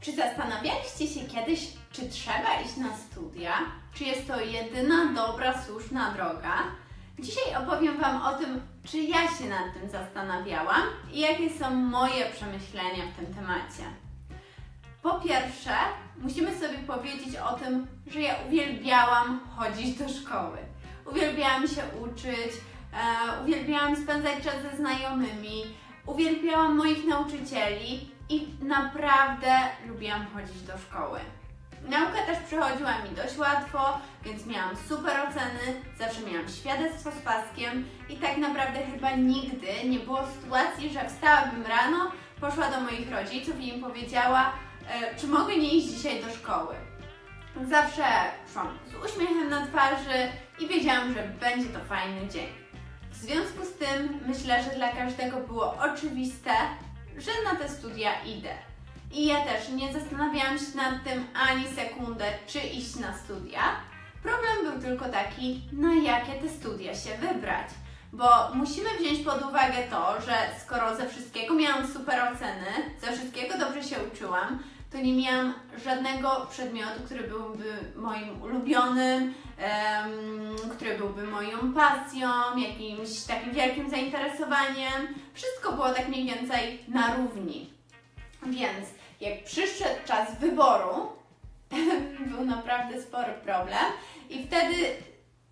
Czy zastanawialiście się kiedyś, czy trzeba iść na studia? Czy jest to jedyna dobra, słuszna droga? Dzisiaj opowiem Wam o tym, czy ja się nad tym zastanawiałam i jakie są moje przemyślenia w tym temacie. Po pierwsze, musimy sobie powiedzieć o tym, że ja uwielbiałam chodzić do szkoły. Uwielbiałam się uczyć, e, uwielbiałam spędzać czas ze znajomymi, uwielbiałam moich nauczycieli i naprawdę lubiłam chodzić do szkoły. Nauka też przychodziła mi dość łatwo, więc miałam super oceny, zawsze miałam świadectwo z paskiem i tak naprawdę chyba nigdy nie było sytuacji, że wstałabym rano, poszła do moich rodziców i im powiedziała, e, czy mogę nie iść dzisiaj do szkoły. Zawsze szłam z uśmiechem na twarzy i wiedziałam, że będzie to fajny dzień. W związku z tym myślę, że dla każdego było oczywiste, że na te studia idę. I ja też nie zastanawiałam się nad tym ani sekundę, czy iść na studia. Problem był tylko taki, na jakie te studia się wybrać. Bo musimy wziąć pod uwagę to, że skoro ze wszystkiego miałam super oceny, ze wszystkiego dobrze się uczyłam, to nie miałam żadnego przedmiotu, który byłby moim ulubionym, um, który byłby moją pasją, jakimś takim wielkim zainteresowaniem. Wszystko było tak mniej więcej na równi. Więc jak przyszedł czas wyboru, był naprawdę spory problem i wtedy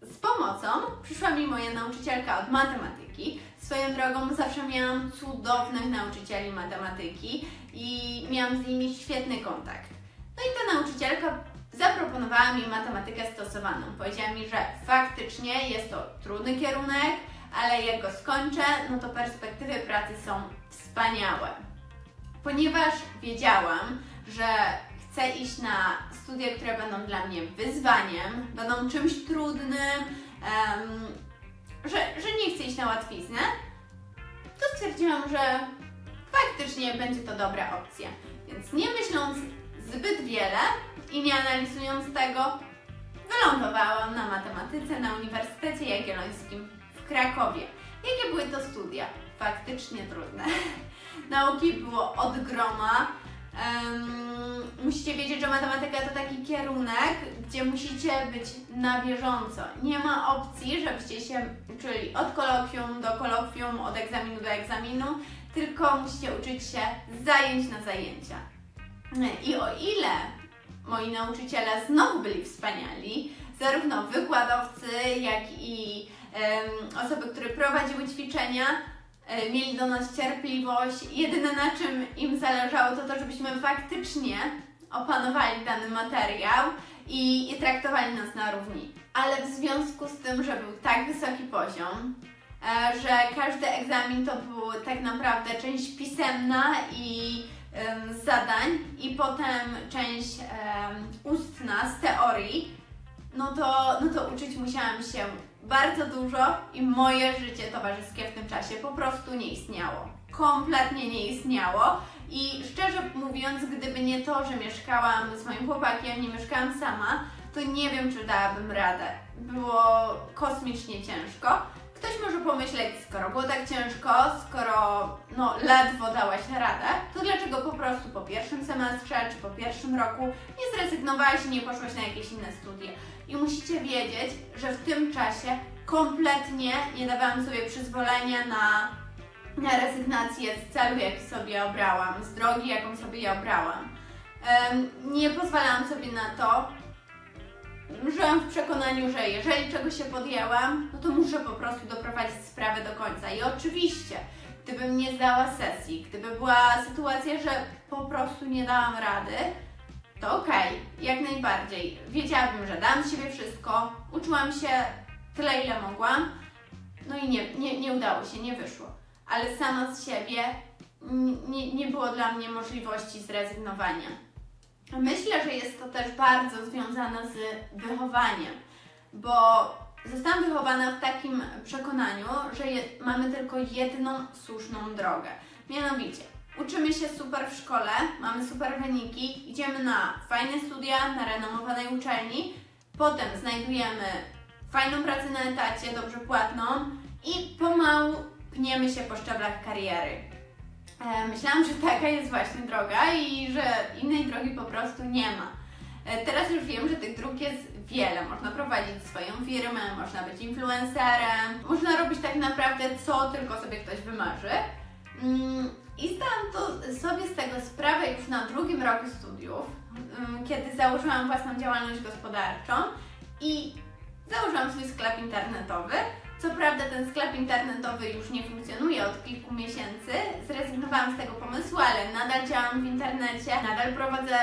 z pomocą przyszła mi moja nauczycielka od matematyki. Swoją drogą zawsze miałam cudownych nauczycieli matematyki i miałam z nimi świetny kontakt. No i ta nauczycielka zaproponowała mi matematykę stosowaną. Powiedziała mi, że faktycznie jest to trudny kierunek, ale jak go skończę, no to perspektywy pracy są wspaniałe. Ponieważ wiedziałam, że chcę iść na studia, które będą dla mnie wyzwaniem, będą czymś trudnym, um, że, że nie chcę iść na łatwiznę, to stwierdziłam, że faktycznie będzie to dobra opcja. Więc nie myśląc zbyt wiele i nie analizując tego, wylądowałam na matematyce na Uniwersytecie Jagiellońskim w Krakowie. Jakie były to studia? Faktycznie trudne. Nauki było od groma. Um, musicie wiedzieć, że matematyka to taki kierunek, gdzie musicie być na bieżąco. Nie ma opcji, żebyście się uczyli od kolokwium do kolokwium, od egzaminu do egzaminu, tylko musicie uczyć się zajęć na zajęcia. I o ile moi nauczyciele znowu byli wspaniali, zarówno wykładowcy, jak i um, osoby, które prowadziły ćwiczenia, mieli do nas cierpliwość. Jedyne na czym im zależało to to, żebyśmy faktycznie opanowali dany materiał i, i traktowali nas na równi. Ale w związku z tym, że był tak wysoki poziom, e, że każdy egzamin to był tak naprawdę część pisemna i zadań i potem część ustna z teorii, no to, no to uczyć musiałam się bardzo dużo i moje życie towarzyskie w tym czasie po prostu nie istniało. Kompletnie nie istniało. I szczerze mówiąc, gdyby nie to, że mieszkałam z moim chłopakiem, nie mieszkałam sama, to nie wiem, czy dałabym radę. Było kosmicznie ciężko. Ktoś może pomyśleć, skoro było tak ciężko, skoro no, ledwo dałaś radę, to dlaczego po prostu po pierwszym semestrze czy po pierwszym roku nie zrezygnowałaś i nie poszłaś na jakieś inne studia? I musicie wiedzieć, że w tym czasie kompletnie nie dawałam sobie przyzwolenia na, na rezygnację z celu, jaki sobie obrałam, z drogi, jaką sobie obrałam. Um, nie pozwalałam sobie na to, żyłam w przekonaniu, że jeżeli czegoś się podjęłam, no to muszę po prostu doprowadzić sprawę do końca. I oczywiście, gdybym nie zdała sesji, gdyby była sytuacja, że po prostu nie dałam rady, to okej, okay, jak najbardziej. Wiedziałabym, że dam z siebie wszystko, uczyłam się tyle, ile mogłam, no i nie, nie, nie udało się, nie wyszło. Ale sama z siebie nie, nie było dla mnie możliwości zrezygnowania. Myślę, że jest to też bardzo związane z wychowaniem, bo zostałam wychowana w takim przekonaniu, że je, mamy tylko jedną słuszną drogę. Mianowicie, uczymy się super w szkole, mamy super wyniki, idziemy na fajne studia, na renomowanej uczelni, potem znajdujemy fajną pracę na etacie, dobrze płatną i pomału pniemy się po szczeblach kariery. E, myślałam, że taka jest właśnie droga i że innej drogi po prostu nie ma. E, teraz już wiem, że tych dróg jest wiele. Można prowadzić swoją firmę, można być influencerem, można robić tak naprawdę co tylko sobie ktoś wymarzy. Mm, I zdałam to sobie z tego sprawę już na drugim roku studiów, mm, kiedy założyłam własną działalność gospodarczą i założyłam swój sklep internetowy. Co prawda ten sklep internetowy już nie funkcjonuje od kilku miesięcy, zrezygnowałam z tego pomysłu, ale nadal działam w internecie, nadal prowadzę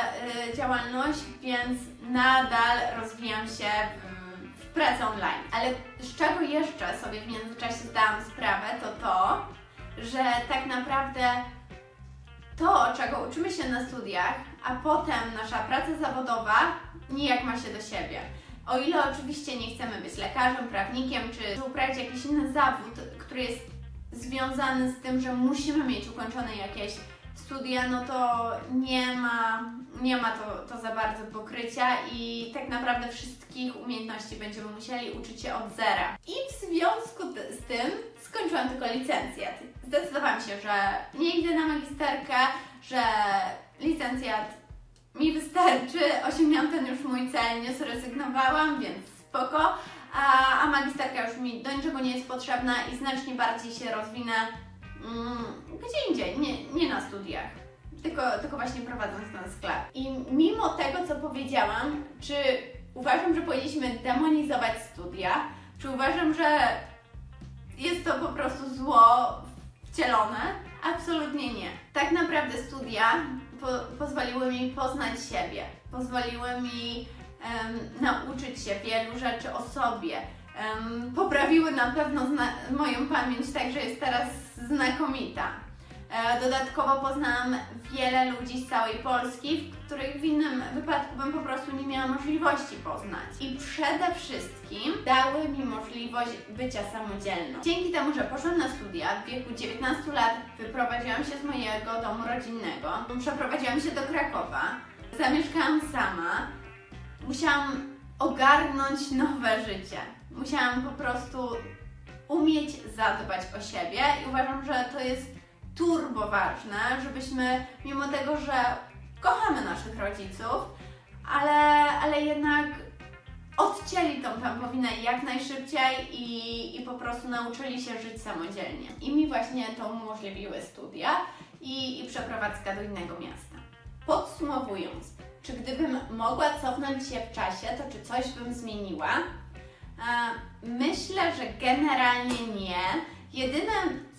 y, działalność, więc nadal rozwijam się w, w pracy online. Ale z czego jeszcze sobie w międzyczasie zdałam sprawę, to to, że tak naprawdę to, czego uczymy się na studiach, a potem nasza praca zawodowa nijak ma się do siebie. O ile oczywiście nie chcemy być lekarzem, prawnikiem czy uprawiać jakiś inny zawód, który jest związany z tym, że musimy mieć ukończone jakieś studia, no to nie ma, nie ma to, to za bardzo pokrycia i tak naprawdę wszystkich umiejętności będziemy musieli uczyć się od zera. I w związku z tym skończyłam tylko licencjat. Zdecydowałam się, że nie idę na magisterkę, że licencjat mi wystarczy, osiągnęłam ten już mój cel, nie zrezygnowałam, więc spoko, a, a magisterka już mi do niczego nie jest potrzebna i znacznie bardziej się rozwinę mm, gdzie indziej, nie, nie na studiach, tylko, tylko właśnie prowadząc ten sklep. I mimo tego, co powiedziałam, czy uważam, że powinniśmy demonizować studia, czy uważam, że jest to po prostu zło wcielone? Absolutnie nie. Tak naprawdę studia po, pozwoliły mi poznać siebie, pozwoliły mi nauczyć się wielu rzeczy o sobie. Poprawiły na pewno moją pamięć, tak że jest teraz znakomita. E, dodatkowo poznałam wiele ludzi z całej Polski, których w innym wypadku bym po prostu nie miała możliwości poznać. I przede wszystkim dały mi możliwość bycia samodzielną. Dzięki temu, że poszłam na studia w wieku 19 lat, wyprowadziłam się z mojego domu rodzinnego, przeprowadziłam się do Krakowa, zamieszkałam sama, musiałam ogarnąć nowe życie. Musiałam po prostu umieć zadbać o siebie i uważam, że to jest turbo ważne, żebyśmy mimo tego, że kochamy naszych rodziców, ale, ale jednak odcięli tą pampowinę jak najszybciej i, i po prostu nauczyli się żyć samodzielnie. I mi właśnie to umożliwiły studia i, i przeprowadzka do innego miasta. Podsumowując, czy gdybym mogła cofnąć się w czasie, to czy coś bym zmieniła? Myślę, że generalnie nie. Jedyne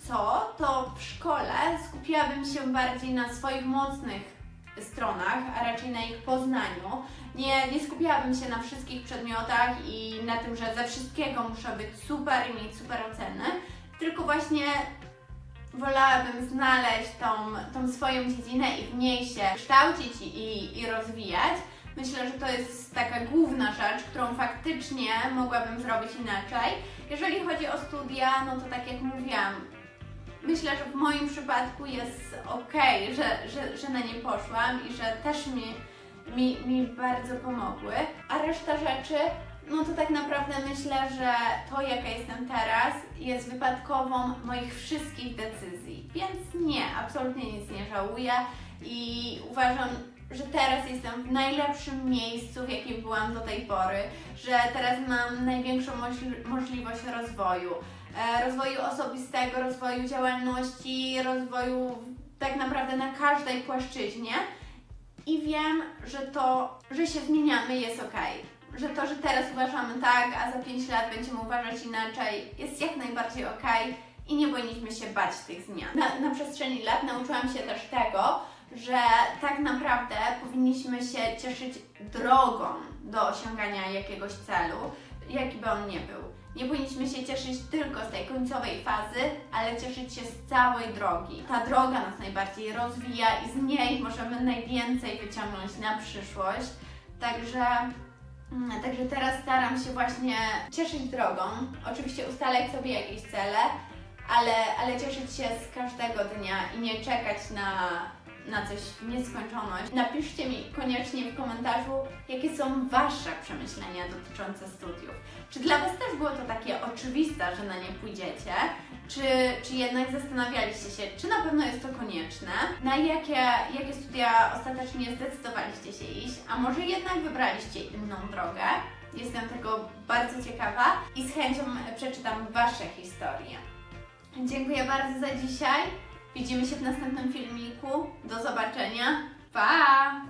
co, to w szkole skupiłabym się bardziej na swoich mocnych stronach, a raczej na ich poznaniu. Nie, nie skupiałabym się na wszystkich przedmiotach i na tym, że ze wszystkiego muszę być super i mieć super oceny, tylko właśnie wolałabym znaleźć tą, tą swoją dziedzinę i w niej się kształcić i, i rozwijać. Myślę, że to jest taka główna rzecz, którą faktycznie mogłabym zrobić inaczej. Jeżeli chodzi o studia, no to tak jak mówiłam, myślę, że w moim przypadku jest ok, że, że, że na nie poszłam i że też mi, mi, mi bardzo pomogły. A reszta rzeczy, no to tak naprawdę myślę, że to jaka jestem teraz jest wypadkową moich wszystkich decyzji. Więc nie, absolutnie nic nie żałuję i uważam, że teraz jestem w najlepszym miejscu, w jakim byłam do tej pory, że teraz mam największą możliwość rozwoju E, rozwoju osobistego, rozwoju działalności, rozwoju tak naprawdę na każdej płaszczyźnie i wiem, że to, że się zmieniamy jest ok. Że to, że teraz uważamy tak, a za 5 lat będziemy uważać inaczej, jest jak najbardziej ok i nie powinniśmy się bać tych zmian. Na, na przestrzeni lat nauczyłam się też tego, że tak naprawdę powinniśmy się cieszyć drogą do osiągania jakiegoś celu, jaki by on nie był. Nie powinniśmy się cieszyć tylko z tej końcowej fazy, ale cieszyć się z całej drogi. Ta droga nas najbardziej rozwija i z niej możemy najwięcej wyciągnąć na przyszłość. Także Także teraz staram się właśnie cieszyć drogą. Oczywiście ustalać sobie jakieś cele, ale, ale cieszyć się z każdego dnia i nie czekać na, na coś w nieskończoność. Napiszcie mi koniecznie w komentarzu, jakie są Wasze przemyślenia dotyczące studiów. Czy dla Was też było to takie oczywiste, że na nie pójdziecie? Czy, czy jednak zastanawialiście się, czy na pewno jest to konieczne? Na jakie, jakie studia ostatecznie zdecydowaliście się iść? A może jednak wybraliście inną drogę? Jestem tego bardzo ciekawa i z chęcią przeczytam Wasze historie. Dziękuję bardzo za dzisiaj. Widzimy się w następnym filmiku. Do zobaczenia. Pa!